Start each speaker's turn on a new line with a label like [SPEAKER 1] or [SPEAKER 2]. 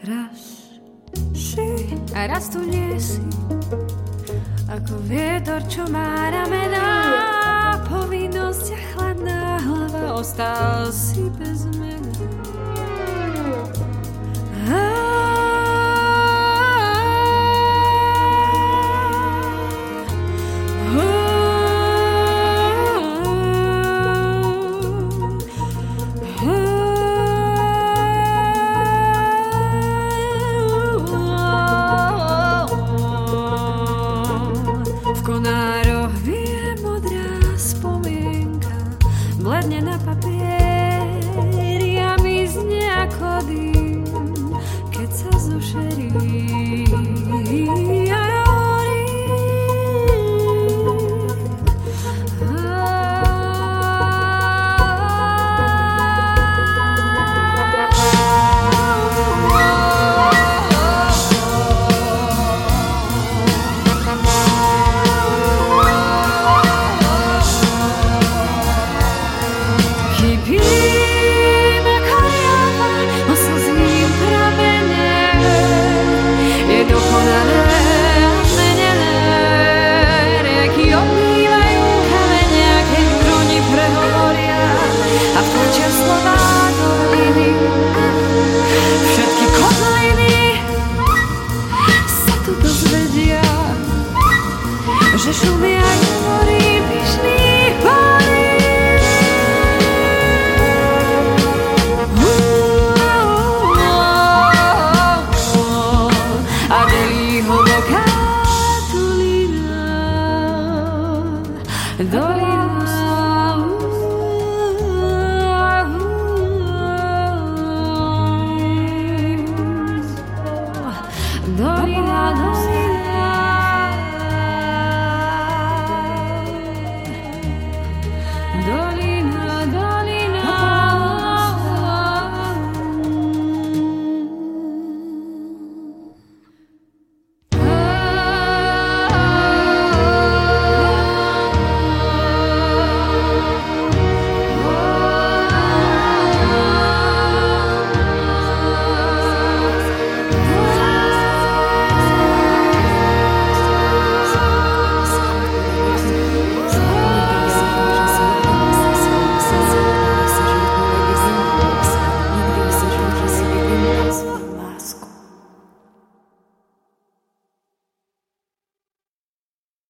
[SPEAKER 1] Raz si a raz tu nie si. Ako vietor, čo má ramená Povinnosť a chladná hlava Ostal si bez mena. mar Dorina, Dorina.